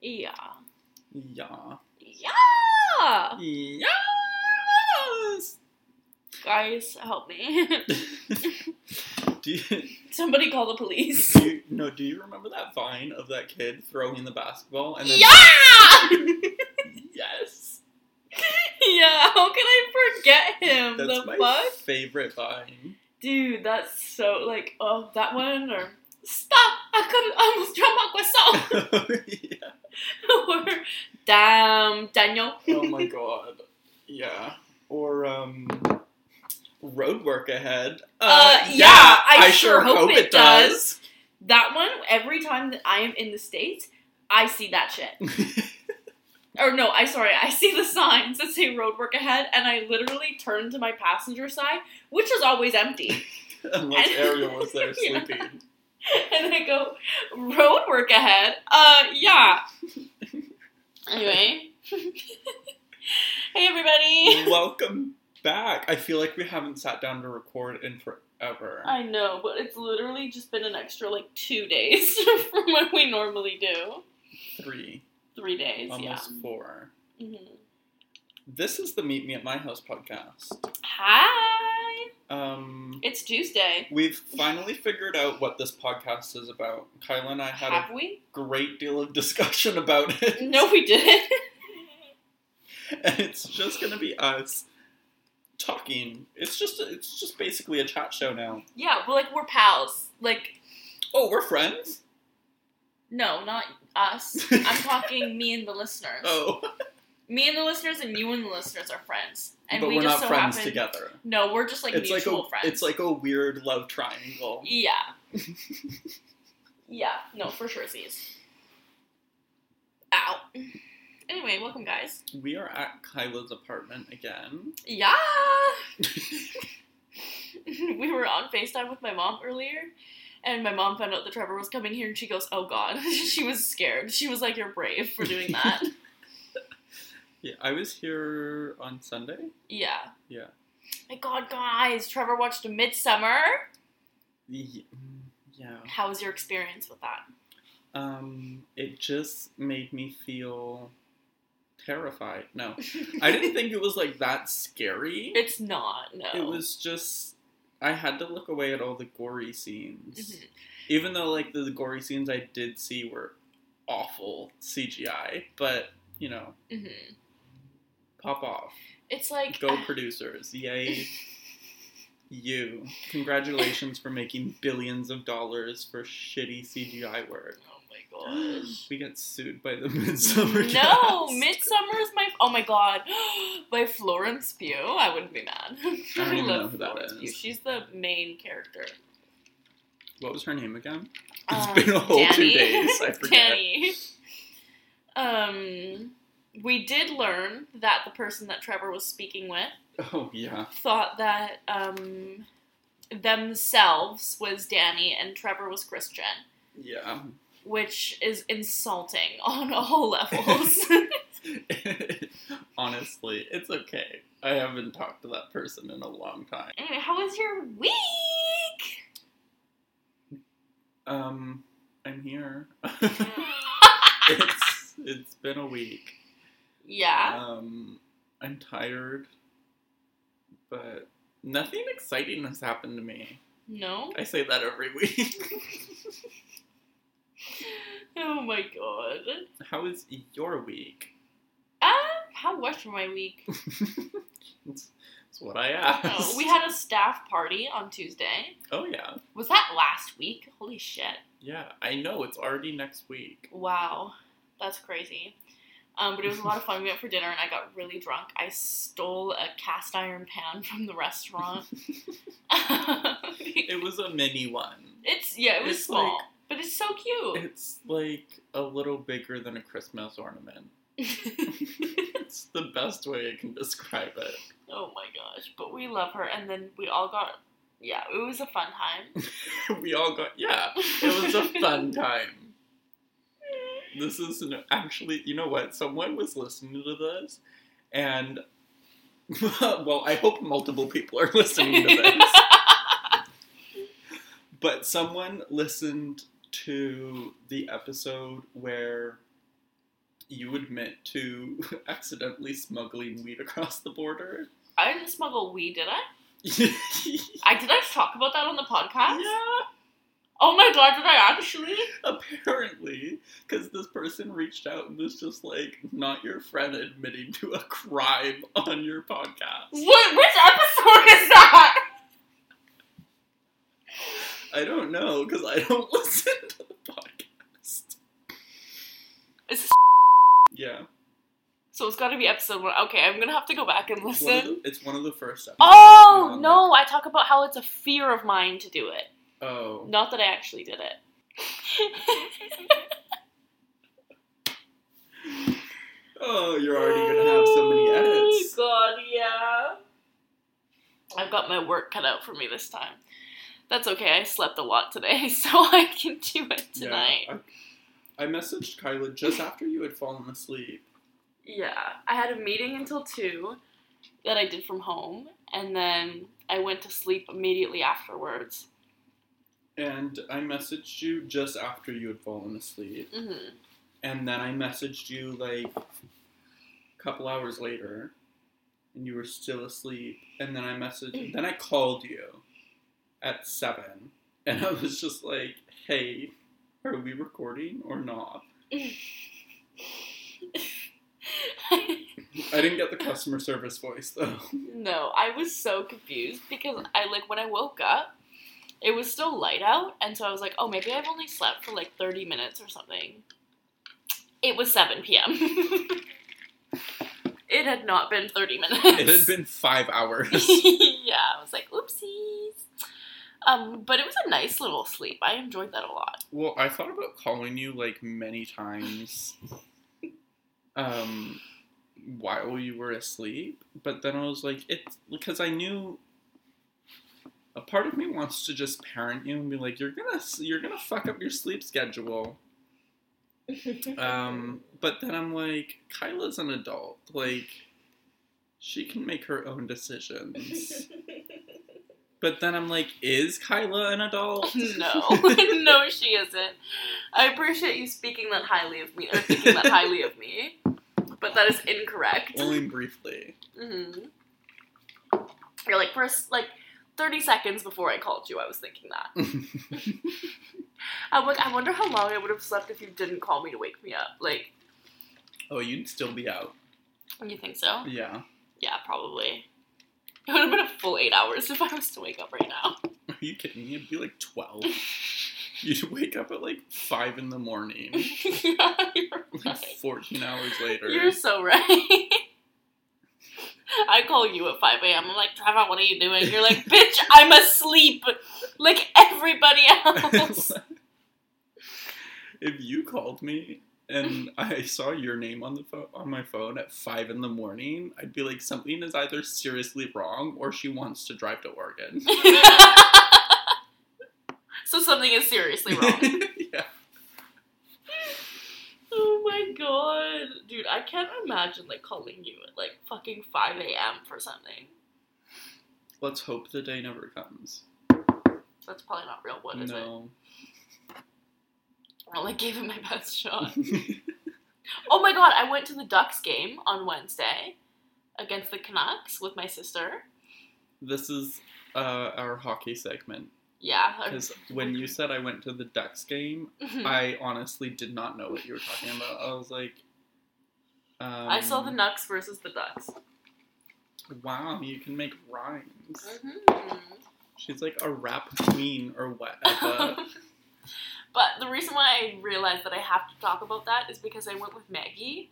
Yeah. Yeah. Yeah! Yes! Guys, help me. do, you, Somebody call the police. do you, no, do you remember that vine of that kid throwing the basketball and then Yeah! yes, yeah, how can I forget him? that's the my fuck? favorite vine. Dude, that's so like oh that one or stop! I could almost dropped my croissant. Yeah. or damn Daniel. Oh my god. Yeah. Or um, road work ahead. Uh, yeah, I sure hope it does. That one, every time that I am in the States, I see that shit. Or no, I sorry, I see the signs that say road work ahead, and I literally turn to my passenger side, which is always empty. Unless Ariel was there Yeah. Sleeping. and I go, road work ahead? Uh, yeah. anyway. hey, everybody. Welcome back. I feel like we haven't sat down to record in forever. I know, but it's literally just been an extra like two days from what we normally do. Three, Three days, almost four. yeah. This is the Meet Me at My House podcast. Hi. Um, It's Tuesday. we've finally figured out what this podcast is about. Kyla and I had a Have we? great deal of discussion about it. No, we didn't. and it's just gonna be us talking. It's just it's just basically a chat show now. yeah, well, like we're pals. Like, Oh, we're friends. no, not us. I'm talking me and the listeners. Oh, Me and the listeners, and you and the listeners are friends. And but we we're just not so friends happen. together. No, we're just like it's like mutual a friends. it's like a weird love triangle. yeah, yeah. No, for sure, Z's. Ow. Anyway, welcome, guys. We are at Kyla's apartment again. Yeah. we were on FaceTime with my mom earlier, and my mom found out that Trevor was coming here, and she goes, "Oh God!" she was scared. She was like, "You're brave for doing that." Yeah, I was here on Sunday. yeah. Yeah. My God, guys, Trevor watched Midsommar. Ye- mm, Yeah. How was your experience with that? Um, it just made me feel terrified. No, I didn't think it was like that scary. It's not. No. It was just I had to look away at all the gory scenes. Mhm. Even though like the, gory scenes I did see were awful CGI, but you know, Mhm. Pop off. It's like Go producers. Yay. You. Congratulations for making billions of dollars for shitty CGI work. Oh my gosh. We get sued by the Midsommar no. Midsommar is my. Oh my god, by Florence Pugh. I wouldn't be mad. I, know love who that Florence is. Pugh. She's the main character. What was her name again? It's Um, been a whole two days. I forget. Dani. Um, we did learn that the person that Trevor was speaking with Oh yeah. thought that um, themselves was Dani and Trevor was Christian, Yeah. which is insulting on all levels. Honestly, it's okay. I haven't talked to that person in a long time. anyway, how was your week? Um, I'm here. it's it's been a week. Yeah. Um, I'm tired, but nothing exciting has happened to me. No. I say that every week. Oh my god. How is your week? Um, how was my week? That's what I asked. Oh, we had a staff party on Tuesday. Oh yeah, Was that last week? Holy shit. yeah. I know it's already next week. Wow. That's crazy. Um, but it was a lot of fun. We went for dinner and I got really drunk. I stole a cast iron pan from the restaurant. It was a mini one. it's yeah, it was It's small, like- but it's so cute. It's like a little bigger than a Christmas ornament. It's the best way I can describe it. oh my gosh! But we love her, and then we all got yeah, it was a fun time. we all got yeah. It was a fun time. This is an, actually, you know what? Someone was listening to this, and well, I hope multiple people are listening to this. but someone listened to the episode where you admit to accidentally smuggling weed across the border. I didn't smuggle weed, did I? I did I talk about that on the podcast? Oh my god, did I actually? Apparently, because this person reached out and was just like, not your friend admitting to a crime on your podcast. What? Which episode is that? I don't know, because I don't listen to the podcast. It's Yeah. so it's got to be episode one. Okay, I'm gonna have to go back and It's one, of listen. the, it's one of the first episodes. Oh no! I talk about how it's a fear of mine to do it. Oh. Not that I actually did it. Oh, you're already gonna have so many oh, edits. Oh god, yeah. I've got my work cut out for me this time. That's okay. I slept a lot today, so I can do it tonight. Yeah, I, I messaged Kyla just after you had fallen asleep. Yeah, I had a meeting until 2 that I did from home, and then I went to sleep immediately afterwards. And I messaged you just after you had fallen asleep. hmm And then I messaged you like a couple hours later, and you were still asleep. And then I messaged, then I called you at seven, and I was just like, "Hey, are we recording or not?" I didn't get the customer service voice though. no, I was so confused because I like when I woke up, it was still light out, and so I was like, oh, maybe I've only slept for like 30 minutes or something. It was 7 p.m. it had not been 30 minutes. It had been five hours. yeah, I was like, oopsies. Um, but it was a nice little sleep. I enjoyed that a lot. Well, I thought about calling you like many times um while you were asleep, but then I was like it's because I knew a part of me wants to just parent you and be like you're going to you're going to fuck up your sleep schedule. Um but then I'm like Kyla's an adult. Like she can make her own decisions. But then I'm like is Kyla an adult? no, no, she isn't. I appreciate you speaking that highly of me, or thinking that highly of me, but that is incorrect. Only briefly. hmm You're like first, like thirty seconds before I called you, I was thinking that. I'm like, I wonder how long I would have slept if you didn't call me to wake me up. Like, oh, you'd still be out. you think so? Yeah. Yeah, probably. It would have been a full eight hours if I was to wake up right now. Are you kidding me? It'd be like 12. You'd wake up at like 5 in the morning, yeah, you're like 14 hours later. You're so right. I call you at 5 a.m. I'm like, Trevor, what are you doing? You're like, bitch, I'm asleep. Like everybody else. if you called me and I saw your name on the phone on my phone at 5 in the morning, I'd be like, something is either seriously wrong or she wants to drive to Oregon. so something is seriously wrong. yeah. oh my god. Dude, I can't imagine like calling you at like fucking 5 a.m. for something. Let's hope the day never comes. That's probably not real wood, is it? no. Well, I gave it my best shot. Oh my god, I went to the Ducks game on Wednesday against the Canucks with my sister. this is uh, our hockey segment. Yeah. Because when you said I went to the Ducks game, Mhm. I honestly did not know what you were talking about. I was like, um, I saw the Nucks versus the Ducks. Wow, you can make rhymes. Mhm. She's like a rap queen or whatever. but the reason why I realized that I have to talk about that is because I went with Maggie.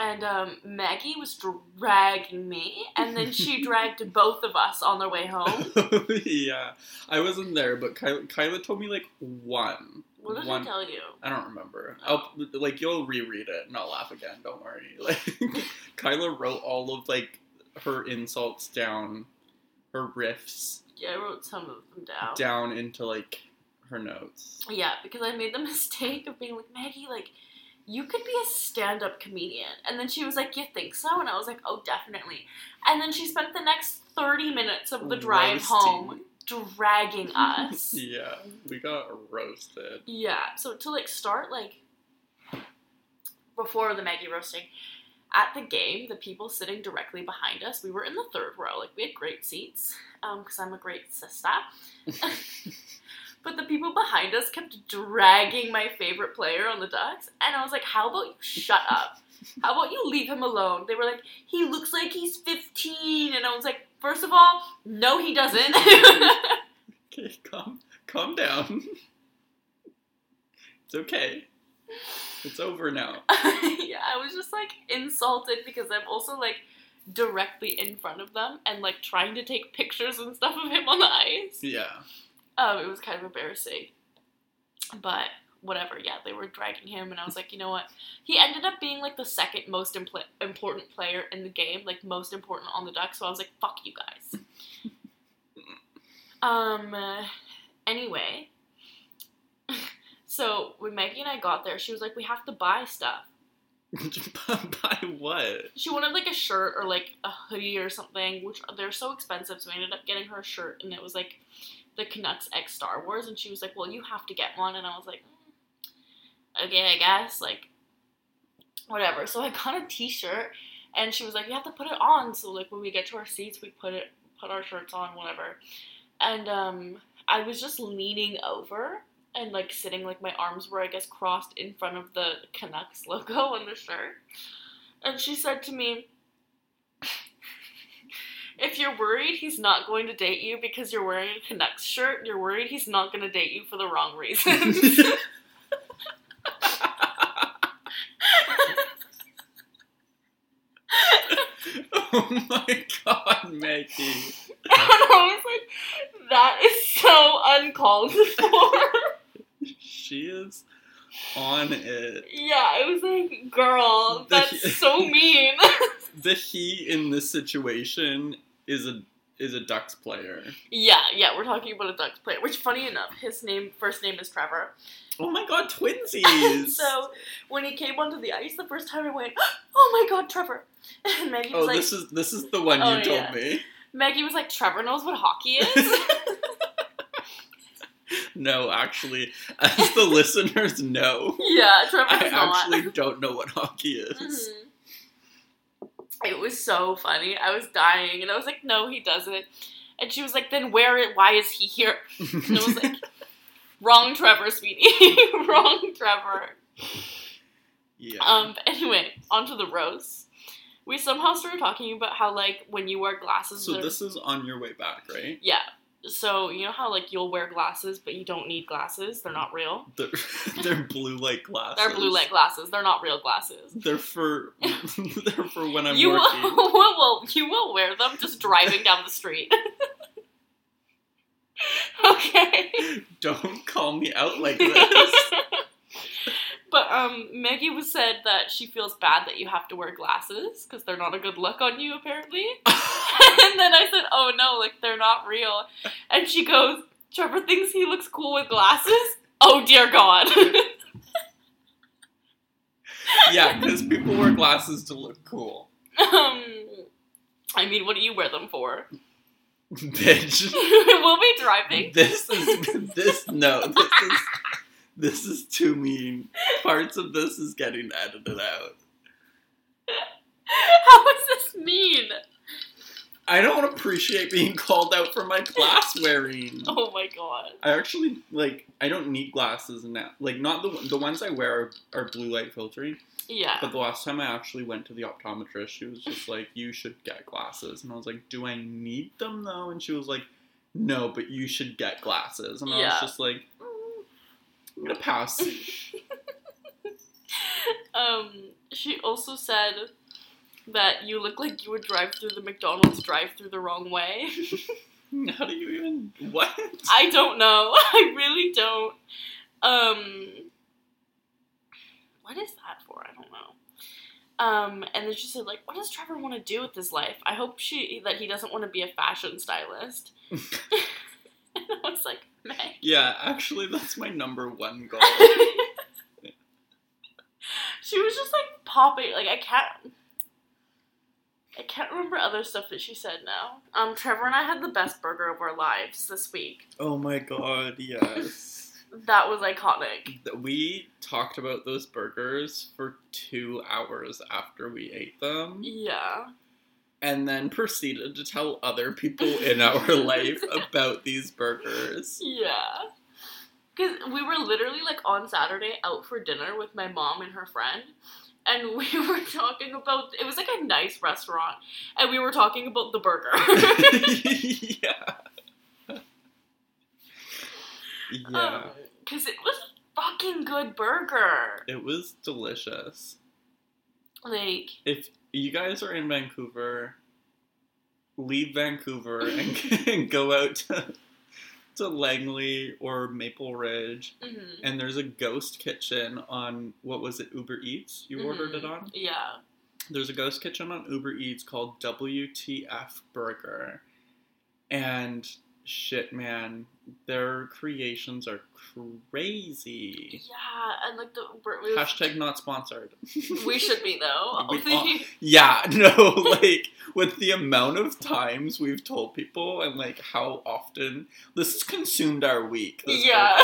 And um, Maggie was dragging me, and then she dragged both of us on their way home. yeah, I wasn't there, but Kyla, Kyla told me like one. What did one, I tell you? I don't remember. I'll like you'll reread it and I'll laugh again. Don't worry. Like Kyla wrote all of like her insults down, her riffs Yeah, I wrote some of them down. down into like her notes. Yeah, because I made the mistake of being like, Maggie, like, you could be a stand up comedian. And then she was like, You think so? And I was like, Oh, definitely. And then she spent the next 30 minutes of the drive Roasting. home dragging us. Yeah, we got roasted. yeah, so to like start, like, before the Maggie roasting, at the game, the people sitting directly behind us, we were in the third row. Like we had great seats, um, because I'm a great sister. but the people behind us kept dragging my favorite player on the Ducks, and I was like, "How about you shut up? How about you leave him alone?" They were like, "He looks like he's 15," and I was like, first of all, no, he doesn't." okay, calm, calm down. it's okay. It's over now. yeah, I was just like insulted because I'm also like directly in front of them and like trying to take pictures and stuff of him on the ice. Yeah. Um, it was kind of embarrassing. But whatever, yeah, they were dragging him, and I was like, you know what? He ended up being like the second most impl- important player in the game, like most important on the Ducks. So I was like, fuck you guys. um. Uh, anyway, so when Maggie and I got there, she was like, we have to buy stuff. buy what? She wanted like a shirt or like a hoodie or something, which they're so expensive. So we ended up getting her a shirt, and it was like the Canucks X Star Wars, and she was like, "Well, you have to get one," and I was like, mm, "Okay, I guess." Like, whatever. So I got a T-shirt, and she was like, "You have to put it on." So like when we get to our seats, we put it, put our shirts on, whatever. And um, I was just leaning over and like sitting like my arms were I guess crossed in front of the Canucks logo on the shirt. And she said to me, if you're worried he's not going to date you because you're wearing a Canucks shirt, you're worried he's not going to date you for the wrong reasons. oh my god, Maggie. and I was like, that is so uncalled for. she is on it. Yeah, I was like, girl, that's so mean. the he in this situation is a is a Ducks player. Yeah, yeah, we're talking about a Ducks player. Which, funny enough, his name first name is Trevor. Oh my god, twinsies! so when he came onto the ice the first time, I went, "Oh my god, Trevor!" And Maggie was oh, like, "this is this is the one oh, you told yeah. me." Maggie was like, "Trevor knows what hockey is." no, actually, as the listeners know, yeah, Trevor I not. actually don't know what hockey is. Mhm. It was so funny. I was dying, and I was like, "No, he doesn't." And she was like, "Then where? It? Why is he here?" And I was like, "Wrong, Trevor, sweetie. Wrong, Trevor." yeah. Um. But anyway, onto the roast. We somehow started talking about how like when you wear glasses. so this is on your way back, right? Yeah. So you know how like you'll wear glasses, but you don't need glasses. They're not real. They're, they're blue light glasses. They're blue light glasses. They're not real glasses. They're for they're for when I'm you working. will, will you will wear them just driving down the street. okay. Don't call me out like this. But um, Maggie was said that she feels bad that you have to wear glasses because they're not a good look on you apparently. and then I said, "Oh no, like they're not real." And she goes, "Trevor thinks he looks cool with glasses." Oh dear God. yeah, because people wear glasses to look cool. um, I mean, what do you wear them for? Bitch. we'll be driving. This is this no, this is this is too mean. Parts of this is getting edited out. How does this mean? I don't appreciate being called out for my glass wearing. Oh my god. I actually like I don't need glasses now. Like not the the ones I wear are, are blue light filtering. Yeah. But the last time I actually went to the optometrist, she was just like, "You should get glasses," and I was like, "Do I need them though?" And she was like, "No, but you should get glasses," and I Yeah. was just like, mm, "I'm gonna pass." um, she also said that you look like you would drive through the McDonald's drive through the wrong way. How do you even what? I don't know. I really don't. Um, what is that for? I don't know. Um, and then she said, like, what does Trevor want to do with his life? I hope she that he doesn't want to be a fashion stylist. And I was like, Meg. yeah, actually, that's my number one goal. she was just like popping. Like I can't. I can't remember other stuff that she said now. Um, Trevor and I had the best burger of our lives this week. oh my god, yes. That was iconic. We talked about those burgers for two hours after we ate them. Yeah. And then proceeded to tell other people in our life about these burgers. Yeah. Because we were literally like on Saturday out for dinner with my mom and her friend. And we were talking about it was like a nice restaurant, and we were talking about the burger. yeah. Um, yeah. Because it was a fucking good burger. it was delicious. Like, If you guys are in Vancouver, leave Vancouver and, and go out to, to Langley or Maple Ridge. mhm. And there's a ghost kitchen on what was it, Uber Eats? You ordered it on? yeah. There's a ghost kitchen on Uber Eats called WTF Burger. And shit, man, their creations are crazy. Yeah, and like the we, Hashtag not sponsored. we should be though. All- Yeah, no, like with the amount of times we've told people and like how often this has consumed our week. yeah.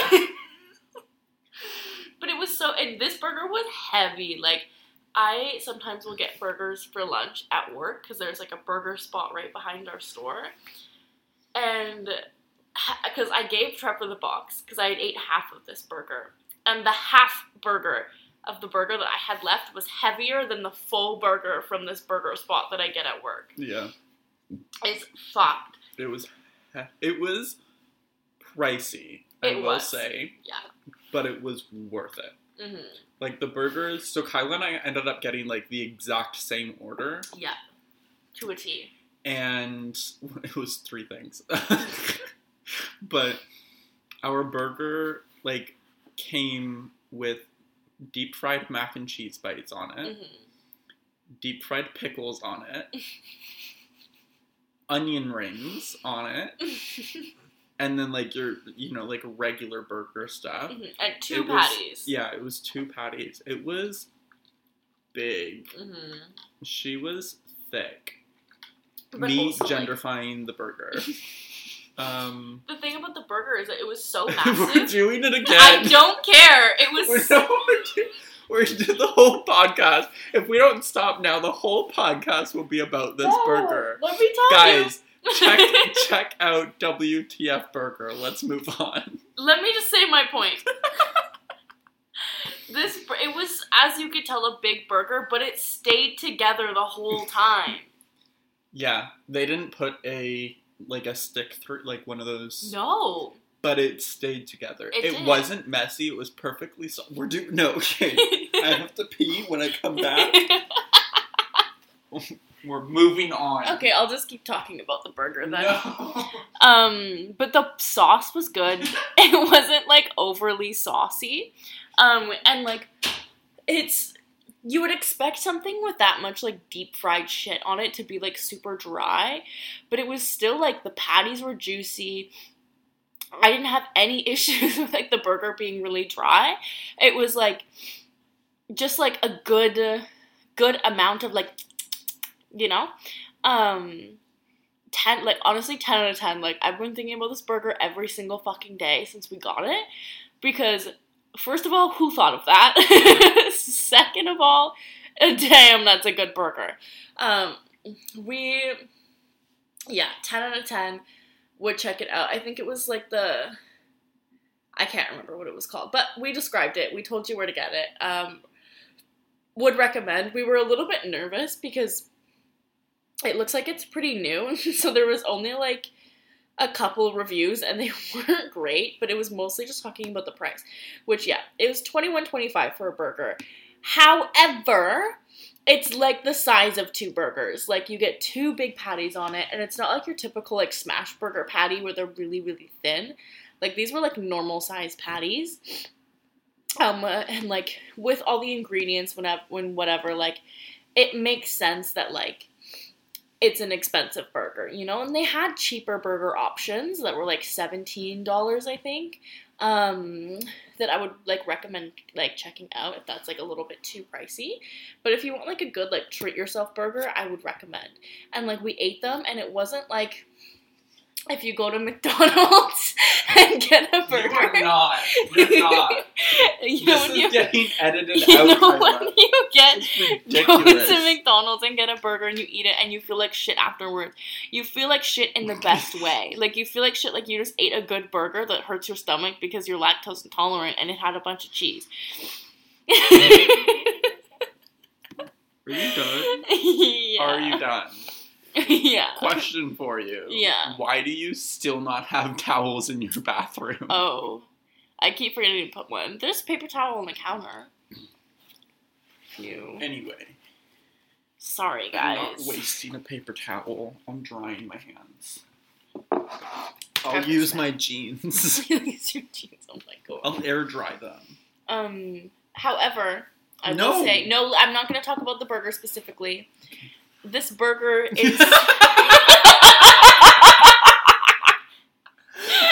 but it was so, and this burger was heavy. Like, I sometimes will get burgers for lunch at work because there's like a burger spot right behind our store. And because I gave Trevor the box because I had ate half of this burger. And the half burger of the burger that I had left was heavier than the full burger from this burger spot that I get at work. Yeah, It's fucked. it was it was pricey. I It will was. say, Yeah. but it was worth it. hmm Like the burgers. So Kyla and I ended up getting like the exact same order, Yeah. To a T. and it was three things. but our burger like came with deep fried mac and cheese bites on it, hmm deep fried pickles on it, onion rings on it, and then like your you know like regular burger stuff. Mhm. And two It was- patties. Yeah, it was two patties. It was big. hmm She was thick. But Me also, like- genderfying the burger. Um, The thing about the burger is that it was so massive. we're doing it again. I don't care. It We're, was. no, we're, do- we're doing the whole podcast. If we don't stop now, the whole podcast will be about this No, burger. Let me tell you. Guys, check check out WTF Burger. Let's move on. Let me just say my point. this it was as you could tell a big burger, but it stayed together the whole time. Yeah, they didn't put a like a stick through like one of those, No. but it stayed together. It It, wasn't messy. It was perfectly. So- we're doing no. Okay, I have to pee when I come back. We're moving on. okay, I'll just keep talking about the burger then. No. Um, but the sauce was good. it wasn't like overly saucy. Um, and like it's you would expect something with that much like deep fried shit on it to be like super dry, but it was still like the patties were juicy. I didn't have any issues with like the burger being really dry. It was like just like a good good amount of like you know um 10 like honestly 10 out of 10 like i've been thinking about this burger every single fucking day since we got it because first of all who thought of that second of all damn that's a good burger. Um we yeah 10 out of 10 would check it out. I think it was like the i can't remember what it was called but we described it. We told you where to get it. Um would recommend. We were a little bit nervous because it looks like it's pretty new so there was only like a couple reviews and they weren't great but it was mostly just talking about the price which yeah it was 21.25 for a burger however it's like the size of two burgers. Like you get two big patties on it and it's not like your typical like smash burger patty where they're really really thin. Like these were like normal size patties. Um and like with all the ingredients whenever when whatever like it makes sense that like it's an expensive burger, you know, and they had cheaper burger options that were like seventeen dollars, I think. Um, that I would like recommend like checking out if that's like a little bit too pricey. But if you want like a good like treat yourself burger, I would recommend. And like we ate them, and it wasn't like if you go to McDonald's and get a burger. You are not. You're not. you know this is you, getting edited you out. know Kyla. when you get go to McDonald's and get a burger and you eat it and you feel like shit afterwards. You feel like shit in the best way. Like you feel like shit like you just ate a good burger that hurts your stomach because you're lactose intolerant and it had a bunch of cheese. Are you done? yeah. Are you done? yeah. Question for you. Yeah. Why do you still not have towels in your bathroom? Oh. I keep forgetting to put one. There's a paper towel on the counter. You. Anyway, Sorry, I'm not guys. wasting a paper towel on drying my hands. I'll use my jeans. Use your jeans. Oh my god. I'll air dry them. Um, however, I No. will say no. I'm not going to talk about the burger specifically. This burger is.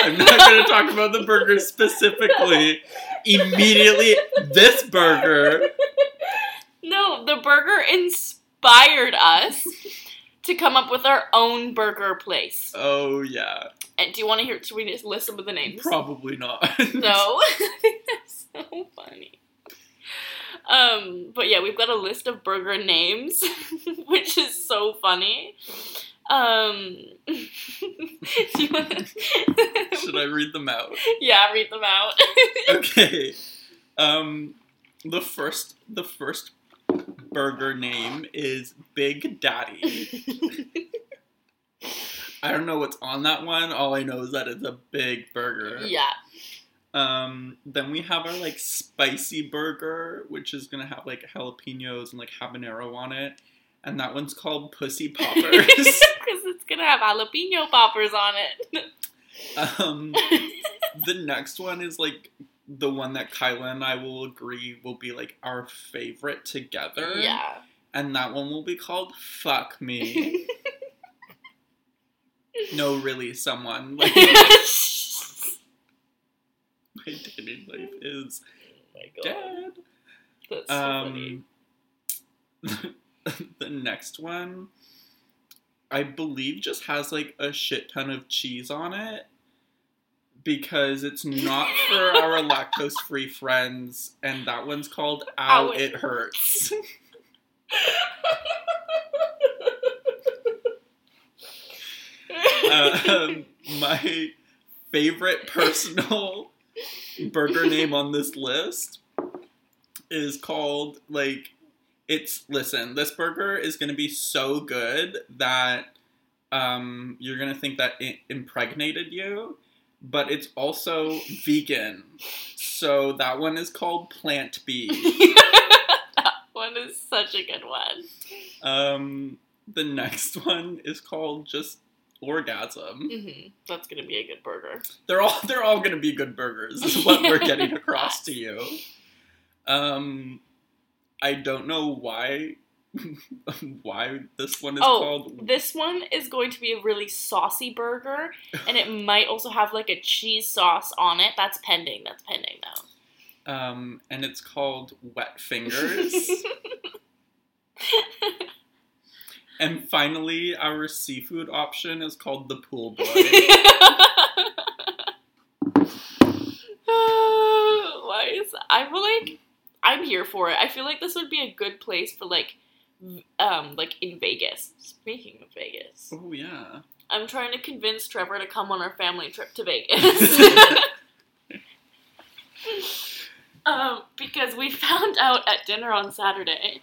I'm not going to talk about the burger specifically. Immediately, this burger. no, the burger inspired us to come up with our own burger place. Oh, yeah. And do you want to hear? Should we just list some of the names? Probably not. No, that's so funny. Um, but yeah, we've got a list of burger names, which is so funny. Um, wanna- Should I read them out? yeah, read them out. Okay. Um, the first, the first burger name is Big Daddy. I don't know what's on that one. All I know is that it's a big burger. yeah, Um, then we have our like spicy burger, which is gonna have like jalapenos and like habanero on it, and that one's called Pussy Poppers because it's gonna have jalapeno poppers on it. um, the next one is like the one that Kyla and I will agree will be like our favorite together. yeah. and that one will be called Fuck Me. no, really, someone like my dating life is my God, dead. that's so funny. Um, the next one, I believe, just has like a shit ton of cheese on it because it's not for our lactose free friends, and that one's called Ow, Ow, It, It Hurts. um, my favorite personal burger name on this list is called like it's listen this burger is going to be so good that um, you're going to think that it impregnated you but it's also vegan so that one is called plant bee that one is such a good one. um, the next one is called just orgasm hmm That's gonna be a good burger. They're all they're all gonna be good burgers. Is what we're getting across to you. Um, I don't know why why this one is Oh, called. This one is going to be a really saucy burger, and it might also have like a cheese sauce on it. That's pending. That's pending though. Um, and it's called Wet Fingers. And finally, our seafood option is called the Pool Boy. Why is I feel like I'm here for it. I feel like this would be a good place for like um like in Vegas. Speaking of Vegas, oh yeah. I'm trying to convince Trevor to come on our family trip to Vegas. um, because we found out at dinner on Saturday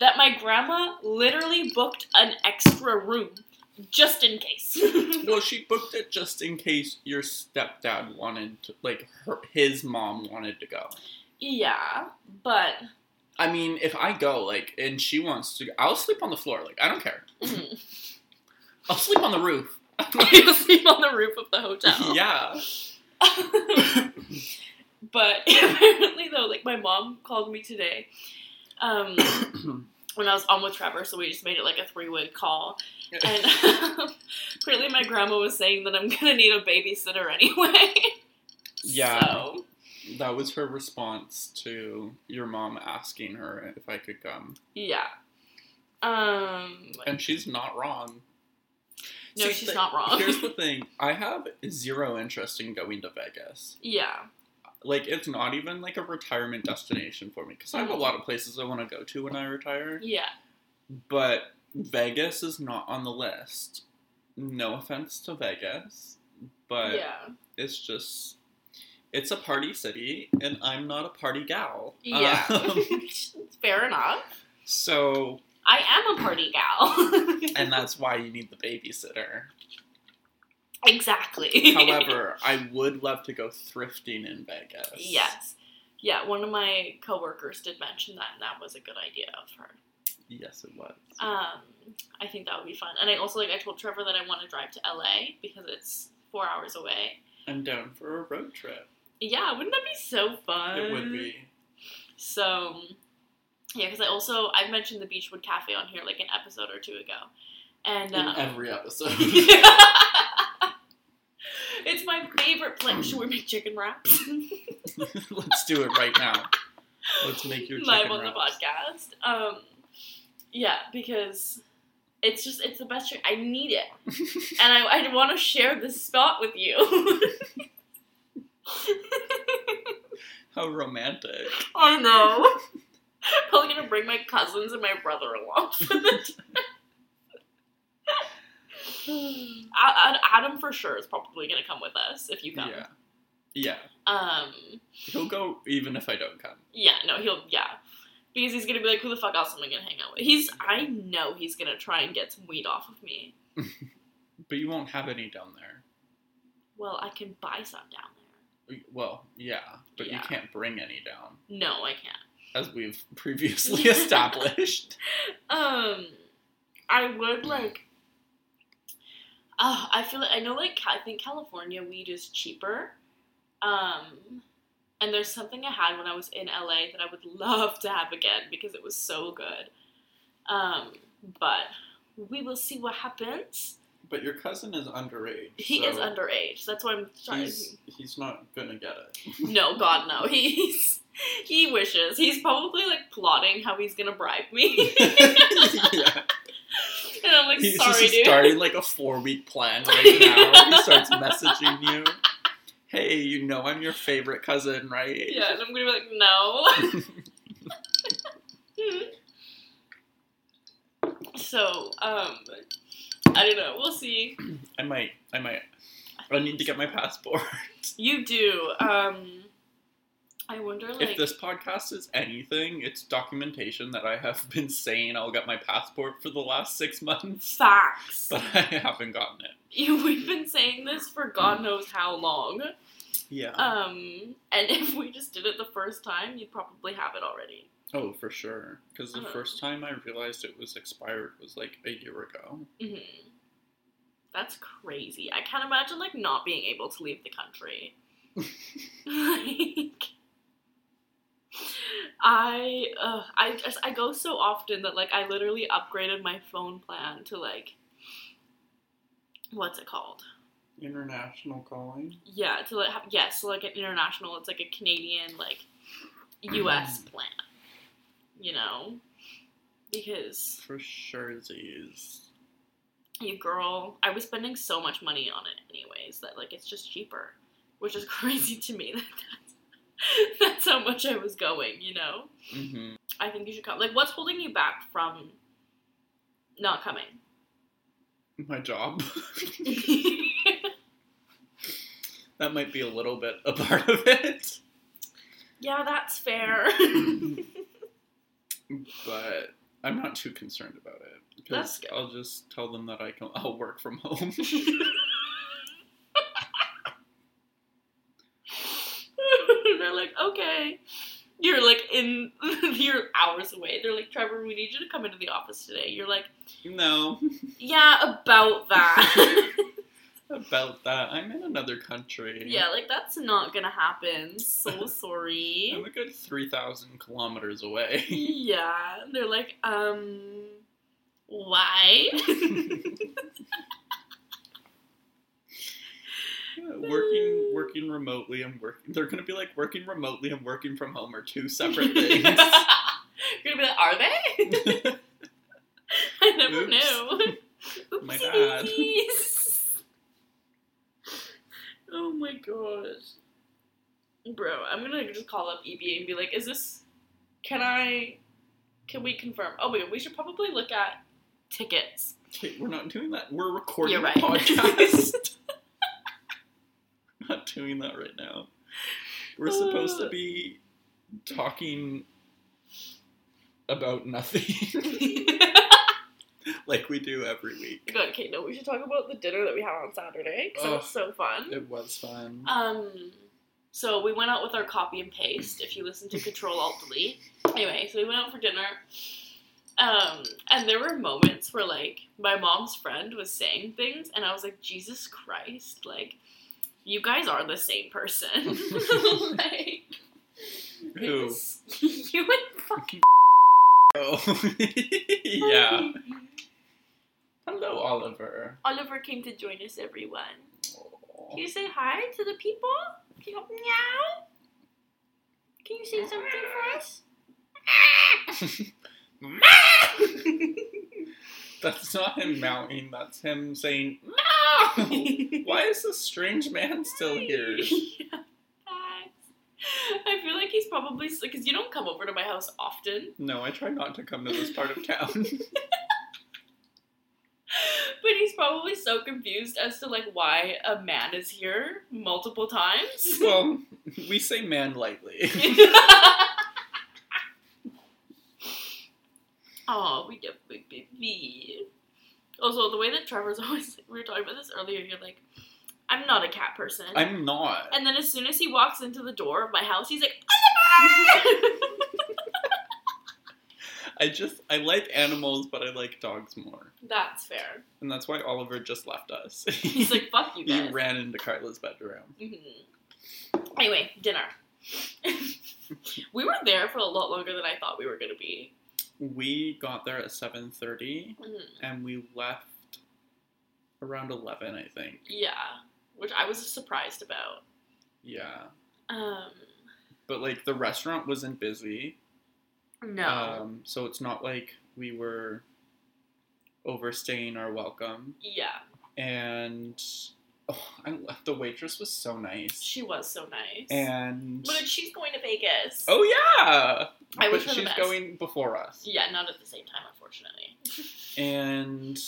that my grandma literally booked an extra room just in case. Well, she booked it just in case your stepdad wanted to, like her, his mom wanted to go. yeah, but I mean, if I go, like, and she wants to, I'll sleep on the floor. Like, I don't care. I'll sleep on the roof. you'll sleep on the roof of the hotel. yeah. but apparently, though, like my mom called me today. Um, when I was on with Trevor, so we just made it like a three way call. And apparently, my grandma was saying that I'm gonna need a babysitter anyway. Yeah. So, that was her response to your mom asking her if I could come. yeah. Um. And she's not wrong. No, she's not wrong. Here's the thing: I have zero interest in going to Vegas. yeah. Like, it's not even like a retirement destination for me because I have a lot of places I want to go to when I retire. Yeah. But Vegas is not on the list. No offense to Vegas, but yeah. it's just it's a party city, and I'm not a party gal. Yeah. Um, Fair enough. so, I am a party gal. and that's why you need the babysitter. Exactly. However, I would love to go thrifting in Vegas. yes. Yeah, one of my coworkers did mention that, and that was a good idea of her. Yes, it was. Um, I think that would be fun. And I also like I told Trevor that I want to drive to LA because it's four hours away. I'm down for a road trip. Yeah, wouldn't that be so fun? It would be. So, yeah, because I also I've mentioned the Beachwood Cafe on here like an episode or two ago, and In um, every episode. it's my favorite place. Should we make chicken wraps Let's do it right now. Let's make your live on the podcast? Um, yeah, because it's just it's the best chicken. I need it, and I I want to share this spot with you. How romantic. I know. Probably gonna bring my cousins and my brother along for the Ad- Ad- Adam for sure is probably gonna come with us if you come. Yeah. Yeah. Um. He'll go even if I don't come. Yeah. No. He'll. Yeah. Because he's gonna be like, who the fuck else am I gonna hang out with? He's. I know he's gonna try and get some weed off of me. But you won't have any down there. Well, I can buy some down there. Well, yeah, but Yeah. you can't bring any down, No, I can't. as we've previously established. Um, I would like. Uh, I feel like I know like I think California weed is cheaper. Um, and there's something I had when I was in LA that I would love to have again because it was so good. Um, but we will see what happens. But your cousin is underage. He so is underage. That's why I'm trying. He's, he's not gonna get it. No, God, no. He's he wishes. He's probably like plotting how he's gonna bribe me. yeah. I'm like, He's sorry, just dude. starting like a four week plan right now. he starts messaging you. Hey, you know I'm your favorite cousin, right? Yeah, and I'm gonna be like, no. so, um, I don't know. We'll see. I might. I might. I need to get my passport. You do. Um, I wonder, like, if this podcast is anything, it's documentation that I have been saying I'll get my passport for the last six months, facts. but I haven't gotten it. We've been saying this for God knows how long. Yeah. Um, and if we just did it the first time, you'd probably have it already. oh, for sure. Because the Uh-huh. first time I realized it was expired was like a year ago. hmm That's crazy. I can't imagine like not being able to leave the country. like, I uh, I just I go so often that like I literally upgraded my phone plan to like what's it called? International calling. Yeah, to like have, yes, like an international. It's like a Canadian like U.S. plan. You know, because For sure, these. you girl, I was spending so much money on it anyways that like it's just cheaper, which is crazy to me. That that's, how much I was going. You know, hmm I think you should come. Like, what's holding you back from not coming? My job. that might be a little bit a part of it. yeah, that's fair. but I'm not too concerned about it That's because good. I'll just tell them that I can I'll work from home. They're like, okay. You're like in you're hours away. They're like, Trevor, we need you to come into the office today. You're like, no, yeah, about that. about that. I'm in another country. yeah, like that's not gonna happen. So sorry. I'm a good three thousand kilometers away. yeah. They're like, um why? Working working remotely and working. They're gonna be like working remotely and working from home are two separate things. You're gonna be like, are they? I never Oops. knew. my dad. oh my gosh. Bro, I'm gonna just call up EBA and be like, is this can I can we confirm? Oh wait, we should probably look at tickets. Okay, we're not doing that. We're recording You're a podcast. not doing that right now. We're supposed to be talking about nothing like we do every week. Okay, no, we should talk about the dinner that we had on Saturday because it was so fun. It was fun. Um, so we went out with our copy and paste. If you listen to Control Alt Delete. Anyway, so we went out for dinner. Um, and there were moments where like my mom's friend was saying things, and I was like, Jesus Christ, like you guys are the same person. like, Who? it's- you and fucking. Oh, yeah. Hello, Oliver. Oliver came to join us, everyone. Aw. Can you say hi to the people? Can you go meow? Can you say something for us? That's not him mounting, that's him saying! Why is this strange man still here? Yeah. I feel like he's probably because you don't come over to my house often, No, I try not to come to this part of town. but he's probably so confused as to like why a man is here multiple times. well, we say man lightly. oh, we get big baby. Also, the way that Trevor's always we were talking about this earlier. You're like, I'm not a cat person. I'm not. and then as soon as he walks into the door of my house, he's like, Oliver. I just, I like animals, but I like dogs more. That's fair. And that's why Oliver just left us. He's like, fuck you Guys. he ran into Carla's bedroom. Mm-hmm. Anyway, dinner. we were there for a lot longer than I thought we were gonna be. We got there at 7.30 Mhm. and we left around 11, I think. Yeah, which I was surprised about. Yeah. Um, But like the restaurant wasn't busy. no. Um, so it's not like we were overstaying our welcome. yeah, And oh, I, the waitress was so nice. she was so nice. And but she's going to Vegas. oh yeah, I but wish her the she's going before us. Yeah, not at the same time, unfortunately. And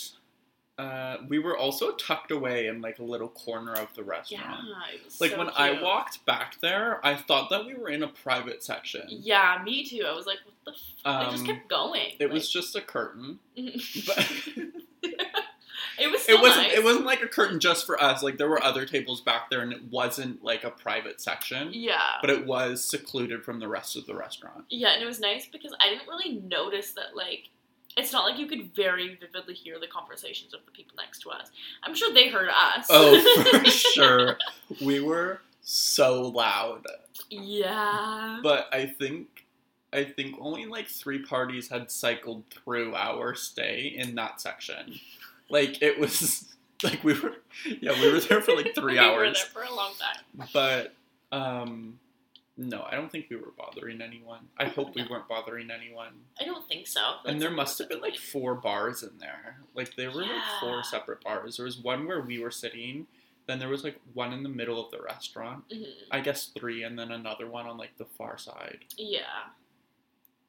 uh, we were also tucked away in like a little corner of the Yeah, restaurant. it was Like so when I walked back there, I thought that we were in a private section. Yeah, me too. I was like, what the f I just Um, kept going. It was just a curtain, but it was. it wasn't. Nice. It wasn't like a curtain just for us. Like there were other tables back there, and it wasn't like a private section. Yeah. But it was secluded from the rest of the restaurant. Yeah, and it was nice because I didn't really notice that like it's not like you could very vividly hear the conversations of the people next to us. I'm sure they heard us. Oh, for sure. We were so loud. yeah. But I think I think only like three parties had cycled through our stay in that section. Like it was like we were yeah, we were there for like three we were hours. there for a long time. But um no, I don't think we were bothering anyone. I hope we weren't bothering anyone. I don't think so. And there must have been like four bars in there. Like there were like four separate bars. There was one where we were sitting, then there was like one in the middle of the restaurant. Mhm. I guess three, and then another one on like the far side. Yeah.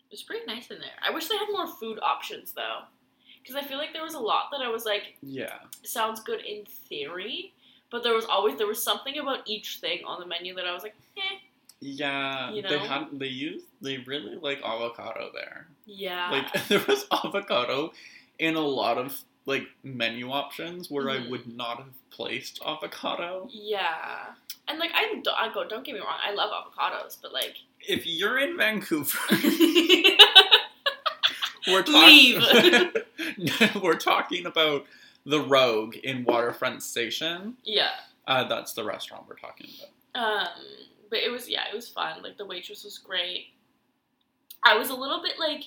It was pretty nice in there. I wish they had more food options though. Because I feel like there was a lot that I was like, Yeah. sounds good in theory, but there was always there was something about each thing on the menu that I was like, eh, Yeah, You they had they used they really like avocado there. yeah. Like there was avocado in a lot of like menu options where I Mhm. would not have placed avocado. yeah. And like I, don't- I go, don't get me wrong, I love avocados, but like, If you're in Vancouver, we're Leave. talking we're talking about the Rogue in Waterfront Station. Yeah. Uh, that's the restaurant we're talking about. um, but it was yeah, it was fun. Like the waitress was great. I was a little bit like,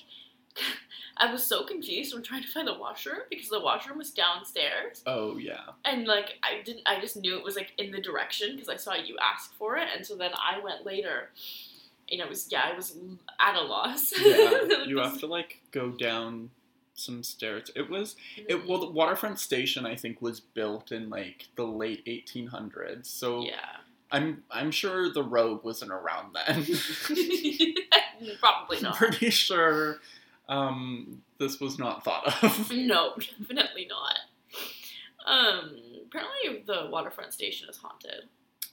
I was so confused when trying to find the washroom because the washroom was downstairs. Oh yeah. and like I didn't I just knew it was like in the direction because I saw you ask for it and so then I went later and I was yeah I was at a loss Yeah. you have to like go down some stairs. It was it well the waterfront station I think was built in like the late 1800s. So yeah. I'm I'm sure the road wasn't around then. Probably I'm not. pretty sure um, this was not thought of. No, definitely not. Um, apparently the waterfront station is haunted.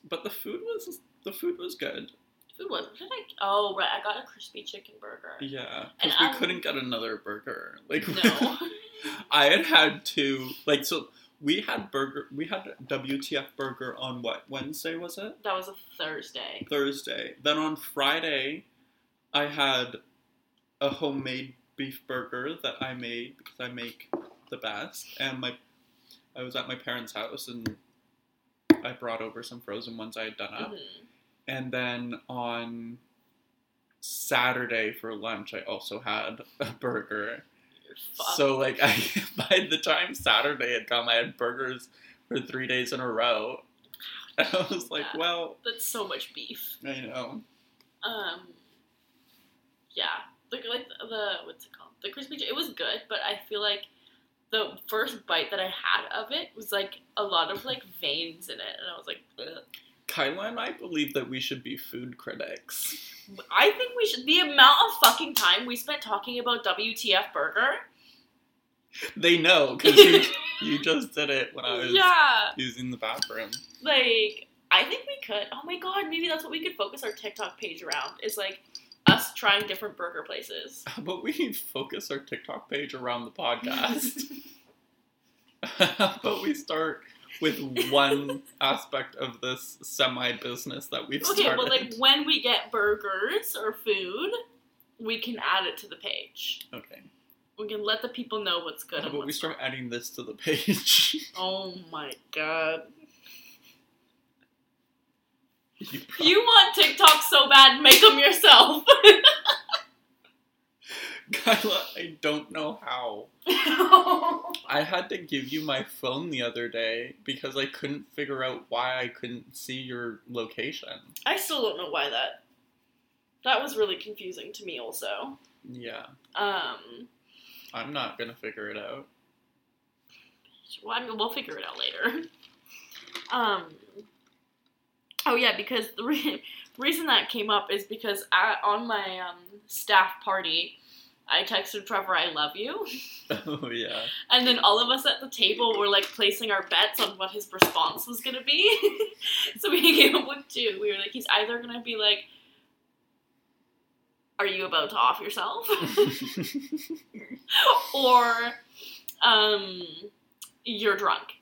But the food was the food was good. Food was what did I? Oh right, I got a crispy chicken burger. Yeah, because we um, couldn't get another burger. Like No. I had had to like so we had burger we had WTF burger on what Wednesday was it that was a Thursday. Thursday then on Friday I had a homemade beef burger that I made because I make the best and my I was at my parents' house and I brought over some frozen ones I had done up Mhm. And then on Saturday for lunch I also had a burger so like I by the time Saturday had come, I had burgers for three days in a row. And I was like, well, that's so much beef. I know. Um, yeah, like like the, the what's it called? The crispy. It was good, but I feel like the first bite that I had of it was like a lot of like veins in it, and I was like, Ugh. Kyla and I believe that we should be food critics. I think we should. The amount of fucking time we spent talking about WTF burger. They know because you, you just did it when I was yeah, using the bathroom. like I think we could. Oh my god, maybe that's what we could focus our TikTok page around. Is like us trying different burger places. How about we focus our TikTok page around the podcast? How about we start with one aspect of this semi business that we've Okay, started? but like when we get burgers or food, we can add it to the page. okay. We can let the people know what's good. About we start not. adding this to the page? Oh my god! You You want TikTok so bad, make them yourself. Kyla, I don't know how. I had to give you my phone the other day because I couldn't figure out why I couldn't see your location. I still don't know why that. That was really confusing to me, also. Yeah, Um, I'm not gonna figure it out. well, I mean, we'll figure it out later. Um, oh yeah, because the re- reason that came up is because I, on my um, staff party, I texted Trevor, "I love you," Oh yeah. and then all of us at the table were like placing our bets on what his response was gonna be. so we came up with two. We were like, he's either gonna be like, "Are you about to off yourself?" or um, "You're drunk."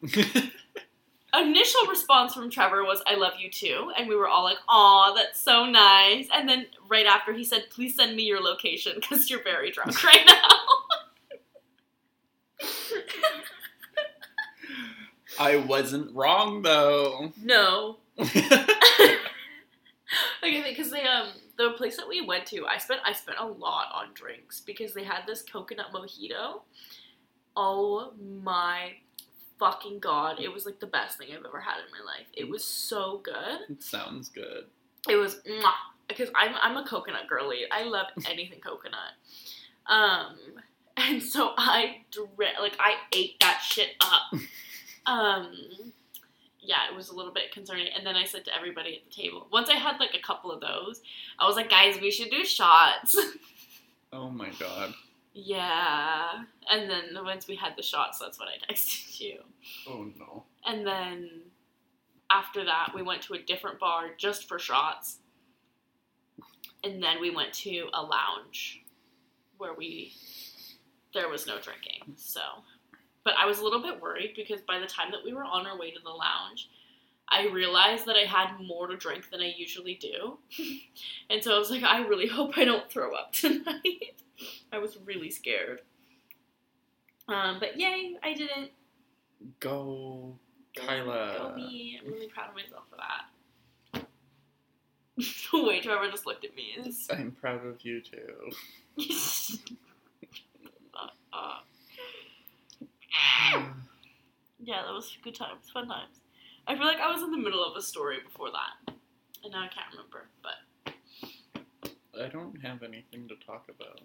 Initial response from Trevor was "I love you too," and we were all like, "Aw, that's so nice." And then right after he said, "Please send me your location because you're very drunk right now." I wasn't wrong though. no, okay, because they um the place that we went to, I spent I spent a lot on drinks because they had this coconut mojito. Oh my fucking god! It was like the best thing I've ever had in my life. It was so good. it sounds good. It was because I'm I'm a coconut girly. I love anything coconut. Um, and so I dra- like I ate that shit up. Um, yeah, it was a little bit concerning. And then I said to everybody at the table, once I had like a couple of those, I was like, guys, we should do shots. Oh my god. yeah. And then once we had the shots, that's when I texted you. Oh no. And then after that, we went to a different bar just for shots. And then we went to a lounge where we there was no drinking. So, but I was a little bit worried because by the time that we were on our way to the lounge, I realized that I had more to drink than I usually do. and so I was like, I really hope I don't throw up tonight. I was really scared. Um, but yay, I didn't. Go Kyla. Go me. I'm really proud of myself for that. the way Trevor just looked at me is. I'm proud of you too. uh, uh. Yeah, that was good times, fun times. I feel like I was in the middle of a story before that, and now I can't remember. But I don't have anything to talk about.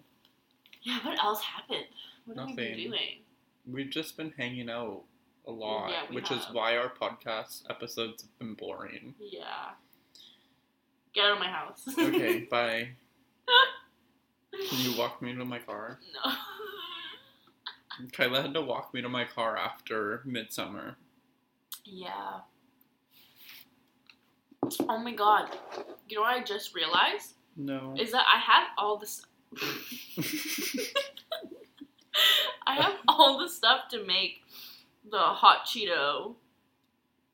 Yeah, what else happened? What have we been Nothing. doing? We've just been hanging out a lot, Yeah, which is why our podcast episodes have been boring. Yeah. Get out of my house. Okay, bye. Can you walk me to my car? no. Kyla had to walk me to my car after Midsommar. Yeah. Oh my god. You know what I just realized? No. Is that I have all this I have all the stuff to make the hot Cheeto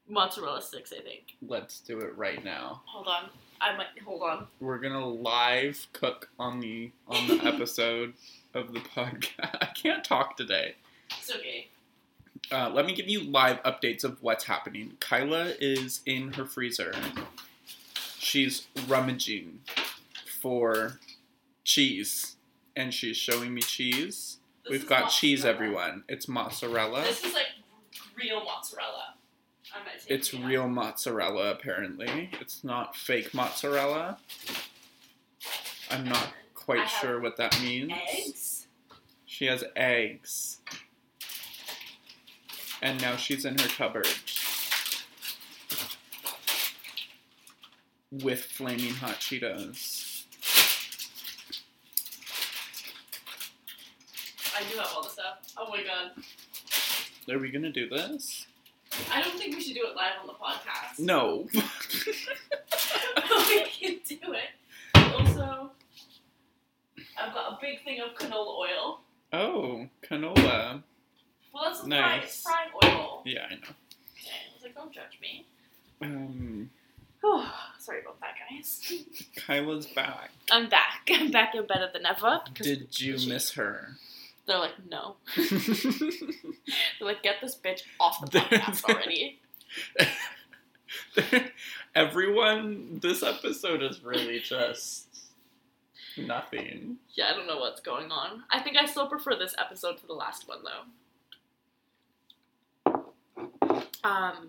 mozzarella sticks, I think. Let's do it right now. Hold on. I might hold on. We're gonna live cook on the on the episode of the podcast. I can't talk today. It's okay. Uh, let me give you live updates of what's happening. Kyla is in her freezer. She's rummaging for cheese, and she's showing me cheese. This We've got cheese, everyone. It's mozzarella. This is like real mozzarella. I'm gonna take It's it real mozzarella, apparently. It's not fake mozzarella. I'm not I quite have sure what that means. eggs. She has eggs. And now she's in her cupboard. With flaming hot Cheetos. I do have all the stuff. Oh my god. Are we gonna do this? I don't think we should do it live on the podcast. No. we can do it. Also, I've got a big thing of canola oil. oh, canola. Well, that's Nice. frying, frying oil. Yeah, I know. Okay, I was like, don't judge me. Um, Oh, Sorry about that, guys. Kyla's back. I'm back. I'm back in better than ever. Did you she- miss her? They're like, no. They're like, get this bitch off the podcast already. Everyone, this episode is really just nothing. Yeah, I don't know what's going on. I think I still prefer this episode to the last one, though. Um,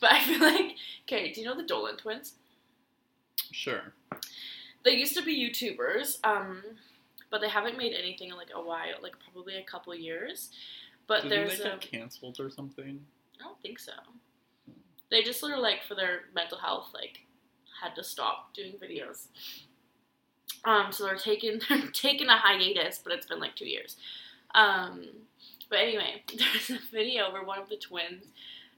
but I feel like, okay, do you know the Dolan twins? Sure. They used to be YouTubers, um, but they haven't made anything in like a while, like probably a couple years. But Didn't there's they a, get canceled or something? I don't think so. They just sort of like for their mental health, like had to stop doing videos. Um, so they're taking they're taking a hiatus, but it's been like two years. Um, but anyway, there's a video where one of the twins,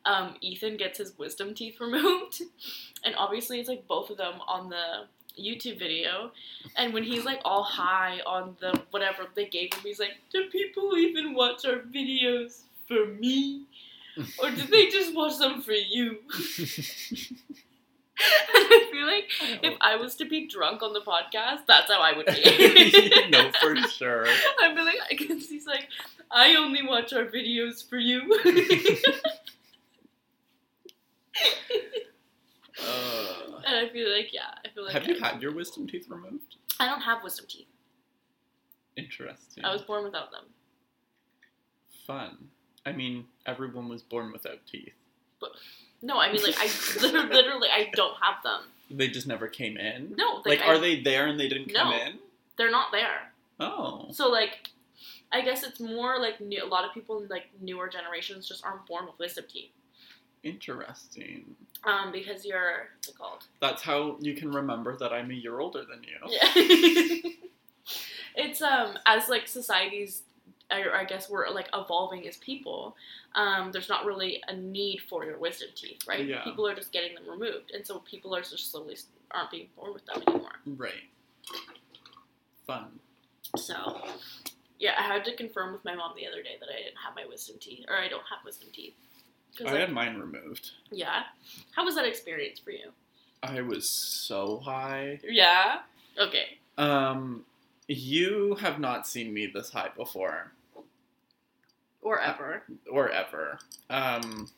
um, Ethan gets his wisdom teeth removed, and obviously it's like both of them on the YouTube video. And when he's like all high on the whatever they gave him, he's like, "Do people even watch our videos for me?" or do they just watch them for you? I feel like if I was to be drunk on the podcast, that's how I would be. no, for sure. I'd be like, I can see, he's like, I only watch our videos for you. Uh, and I feel like, yeah, I feel like have you had your wisdom teeth removed? I don't have wisdom teeth. Interesting. I was born without them. fun. I mean, everyone was born without teeth. But no, I mean like I literally, literally I don't have them. They just never came in. No, Like, I- are they there and they didn't come No. in? They're not there. Oh. So like, I guess it's more like new, a lot of people in like newer generations just aren't born with wisdom teeth. Interesting. Um, because you're what's it called? That's how you can remember that I'm a year older than you. Yeah. it's um as like societies, or I guess we're like evolving as people. Um, there's not really a need for your wisdom teeth, right? Yeah. People are just getting them removed, and so people are just slowly aren't being born with them anymore. Right. Fun. So, yeah, I had to confirm with my mom the other day that I didn't have my wisdom teeth, or I don't have wisdom teeth. I like, had mine removed. yeah. How was that experience for you? I was so high. Yeah. Okay. Um, you have not seen me this high before, Or ever. or ever. Um,